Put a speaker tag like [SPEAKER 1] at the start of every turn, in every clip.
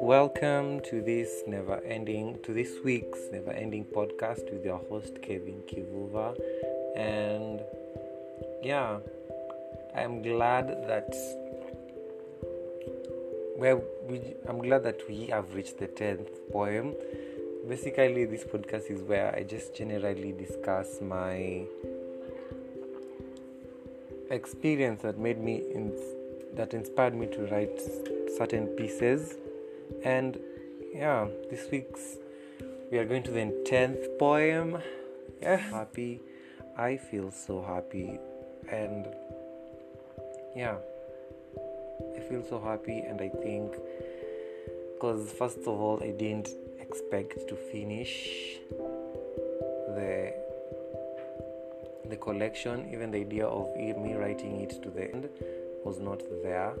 [SPEAKER 1] Welcome to this never ending, to this week's never ending podcast with your host Kevin Kivuva. And yeah, I'm glad that well, we, I'm glad that we have reached the 10th poem. Basically, this podcast is where I just generally discuss my experience that made me in, that inspired me to write certain pieces. And yeah this week's we are going to the 10th poem. Yeah. Happy. I feel so happy. And yeah. I feel so happy and i think because first of all i didn't expect to finish the the collection even the idea of me writing it to the end was not there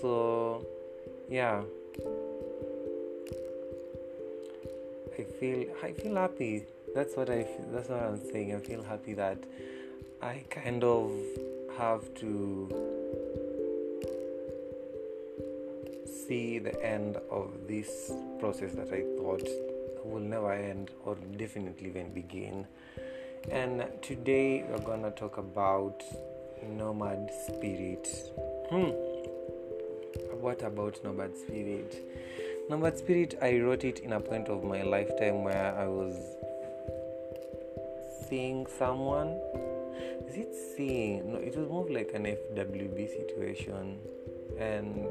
[SPEAKER 1] so yeah I feel I feel happy. That's what I feel, that's what I'm saying. I feel happy that I kind of have to see the end of this process that I thought will never end or definitely even begin. And today we're gonna talk about nomad spirit. Hmm. What about nomad spirit? Nomad Spirit, I wrote it in a point of my lifetime where I was seeing someone. Is it seeing? No, it was more like an FWB situation. And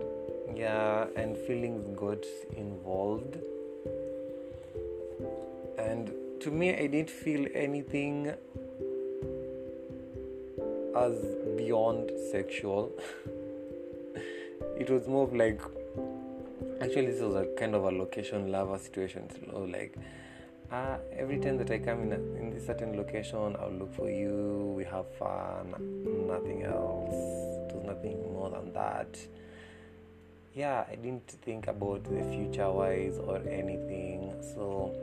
[SPEAKER 1] yeah, and feelings got involved. To me, I didn't feel anything as beyond sexual. it was more like actually this was a kind of a location lover situation so like uh, every time that I come in, a, in this certain location, I'll look for you. We have fun. Nothing else. There's nothing more than that. Yeah, I didn't think about the future wise or anything. So,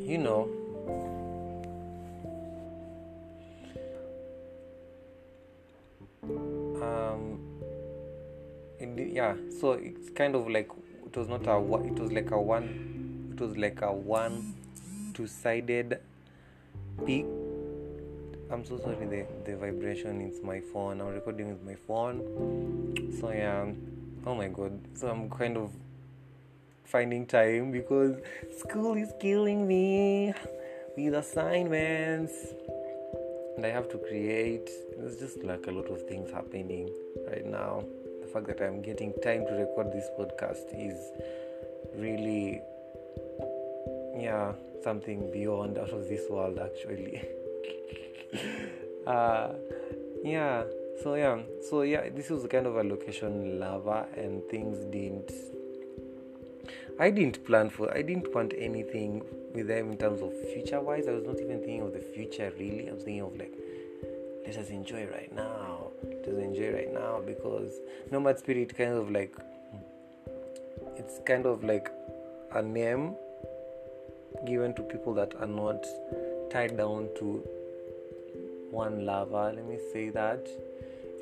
[SPEAKER 1] you know, Um yeah so it's kind of like it was not a it was like a one it was like a one two-sided peak. I'm so sorry the, the vibration is my phone. I'm recording with my phone. So yeah oh my god. So i'm kind of finding time because school is killing me with assignments and i have to create there's just like a lot of things happening right now The fact that I'm getting time to record this podcast is really, yeah, something beyond out of this world actually. uh, yeah, so yeah, so yeah, this was kind of a location lover, and things didn't. I didn't plan for. I didn't want anything with them in terms of future wise. I was not even thinking of the future really. I was thinking of like, let us enjoy right now to enjoy right now because nomad spirit kind of like it's kind of like a name given to people that are not tied down to one lover let me say that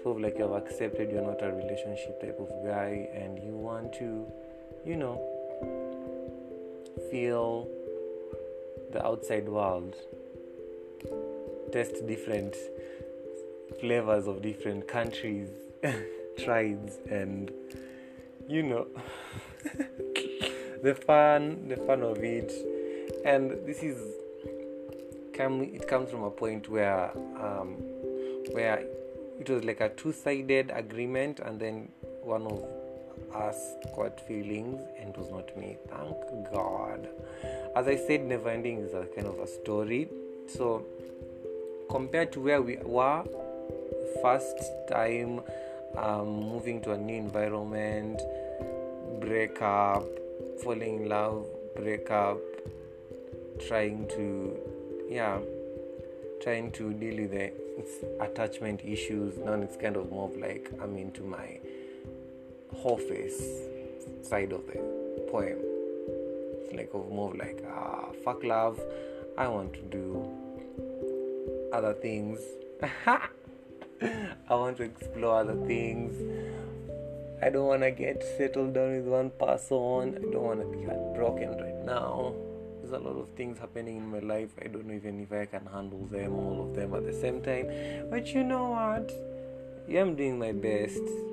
[SPEAKER 1] sort of like you have accepted you're not a relationship type of guy and you want to you know feel the outside world test different flavors of different countries, tribes, and you know the fun, the fun of it. And this is. It comes from a point where um, where it was like a two-sided agreement, and then one of us got feelings, and it was not me. Thank God. As I said, never ending is a kind of a story. So compared to where we were first time um, moving to a new environment, break up, falling in love, break up, trying to, yeah, trying to deal with the attachment issues. Now it's kind of more of like I'm into my face side of the poem. It's like of more like ah fuck love. I want to do other things. I want to explore other things. I don't want to get settled down with one person. I don't want to be heartbroken right now. There's a lot of things happening in my life. I don't know even if I can handle them, all of them at the same time. But you know what? Yeah, I'm doing my best.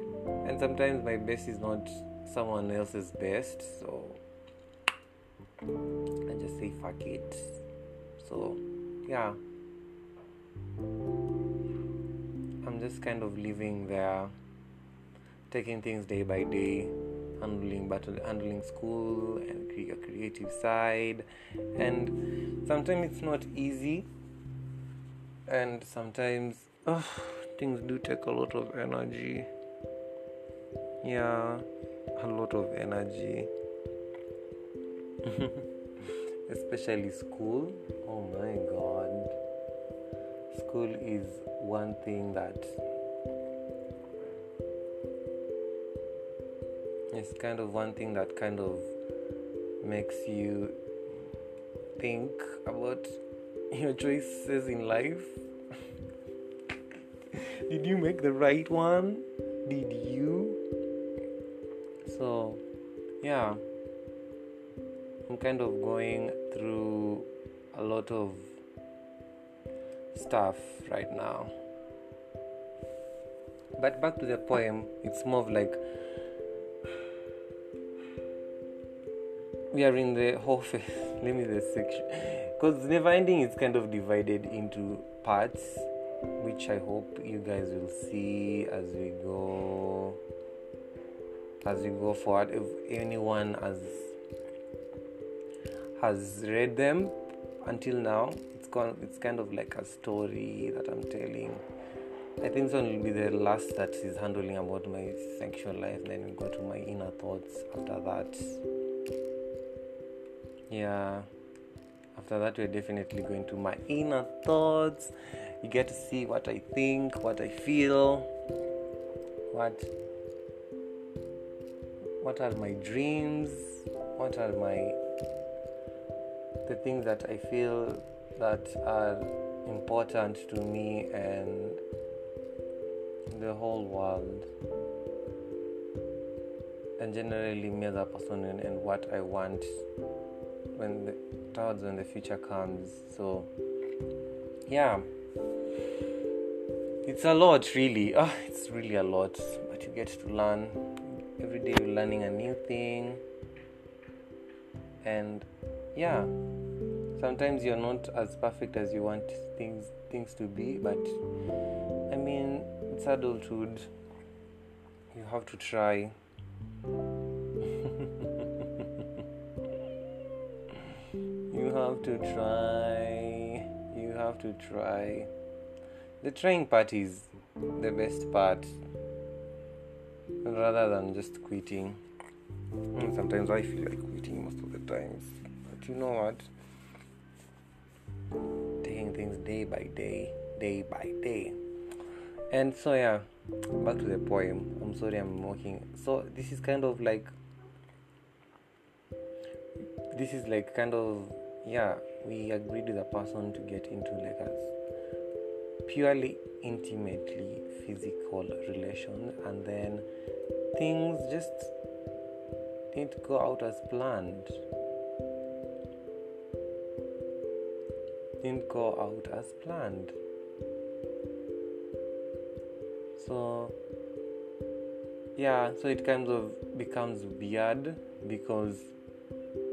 [SPEAKER 1] And sometimes my best is not someone else's best. So I just say fuck it. So, yeah. I'm just kind of living there taking things day by day, handling battle, handling school and a creative side, and sometimes it's not easy, and sometimes things do take a lot of energy. Yeah, a lot of energy. Especially school. Oh my god. School is one thing that it's kind of one thing that kind of makes you think about your choices in life. Did you make the right one? Did you? So, yeah, I'm kind of going through a lot of stuff right now. But back to the poem, it's more of like we are in the whole phase. Let me the section because never ending is kind of divided into parts, which I hope you guys will see as we go as we go forward. If anyone has has read them until now, it's con- it's kind of like a story that I'm telling. I think this one will be the last that is handling about my sexual life, then we go to my inner thoughts after that yeah after that we're definitely going to my inner thoughts you get to see what i think what i feel what what are my dreams what are my the things that i feel that are important to me and the whole world and generally me as a person and, and what i want when the towards when the future comes. So yeah. It's a lot really. Oh, it's really a lot. But you get to learn. Every day you're learning a new thing. And yeah. Sometimes you're not as perfect as you want things things to be, but I mean it's adulthood. You have to try. You have to try. You have to try. The trying part is the best part rather than just quitting. Sometimes I feel like quitting most of the times. But you know what? Taking things day by day, day by day. And so, yeah, back to the poem. I'm sorry I'm walking. So, this is kind of like. This is like kind of yeah, we agreed with a person to get into a purely intimately physical relation, and then things just didn't go out as planned. Didn't go out as planned. So yeah, so it kind of becomes weird because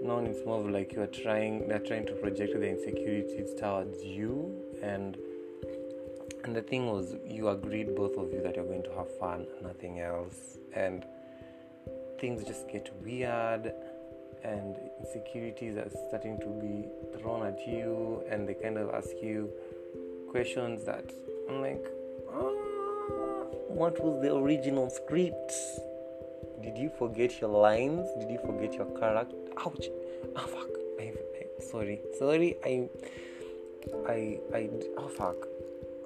[SPEAKER 1] now it's more like you're trying they're trying to project the insecurities towards you and and the thing was you agreed both of you that you're going to have fun nothing else. And things just get weird. And insecurities are starting to be thrown at you. And they kind of ask you questions that I'm like ah, what was the original script? Did you forget your lines? Did you forget your character? Ouch. Oh fuck. I, I sorry. Sorry I I I oh fuck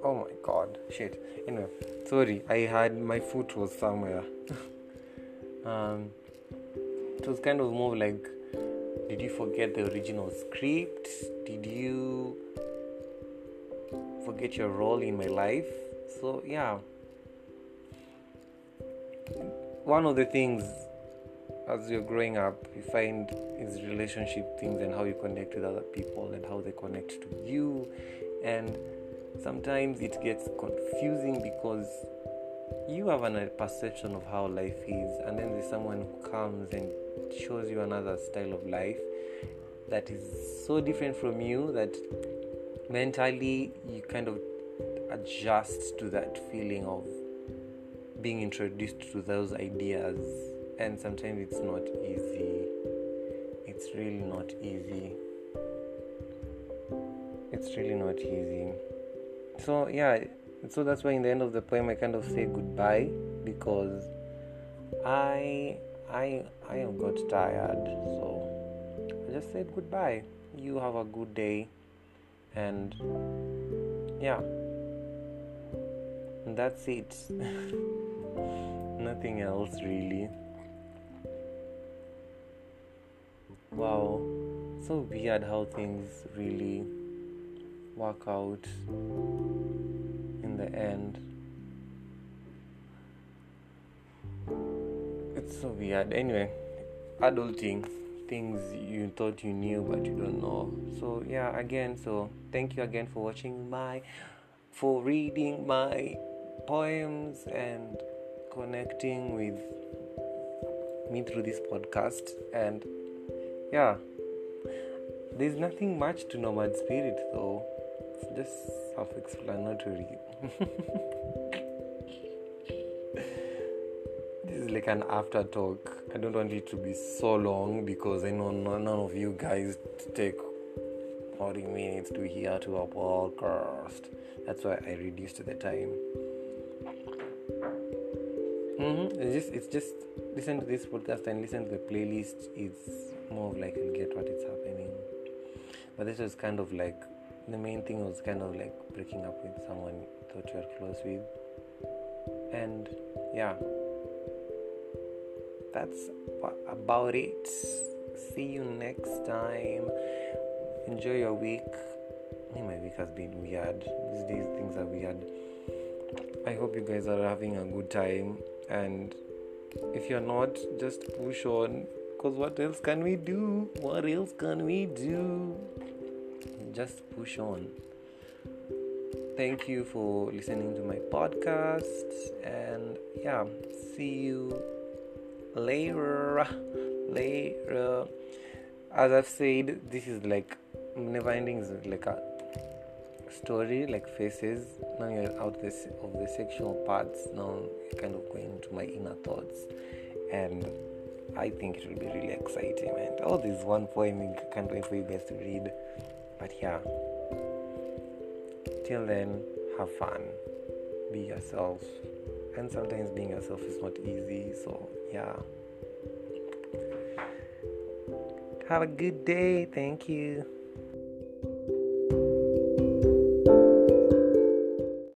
[SPEAKER 1] oh my god shit. Anyway sorry I had my foot was somewhere. Um it was kind of more like did you forget the original script? Did you forget your role in my life? So yeah. One of the things as you're growing up you find is relationship things and how you connect with other people and how they connect to you. And sometimes it gets confusing because you have a perception of how life is and then there's someone who comes and shows you another style of life that is so different from you that mentally you kind of adjust to that feeling of being introduced to those ideas and sometimes it's not easy. It's really not easy. It's really not easy so yeah so that's why in the end of the poem i kind of say goodbye because i i i got tired. So i just said goodbye. You have a good day and yeah. And that's it. Nothing else really. Wow. So weird how things really work out in the end. It's so weird. Anyway adulting things you thought you knew but you don't know. So yeah again so thank you again for watching my for reading my poems and connecting with me through this podcast. And yeah there's nothing much to nomad spirit though it's just self-explanatory. This is like an after talk i don't want it to be so long because i know none of you guys take 40 minutes to hear to a podcast. That's why i reduced the time. Mm-hmm. it's just it's just listen to this podcast and listen to the playlist. It's more of like you'll get what is happening. But this was kind of like the main thing was kind of like breaking up with someone that you're close with. And yeah. That's about it. See you next time. Enjoy your week. My week has been weird. These days things are weird. I hope you guys are having a good time. And if you're not just push on. Because what else can we do? What else can we do just push on. Thank you for listening to my podcast and yeah see you later. Later. As i've said this is like never ending is like a story like faces. Now you're out this of the sexual parts. Now you're kind of going into my inner thoughts. And i think it will be really exciting and oh there's one poem i can't wait for you guys to read but yeah. Till then have fun. Be yourself. And sometimes being yourself is not easy so yeah. Have a good day. Thank you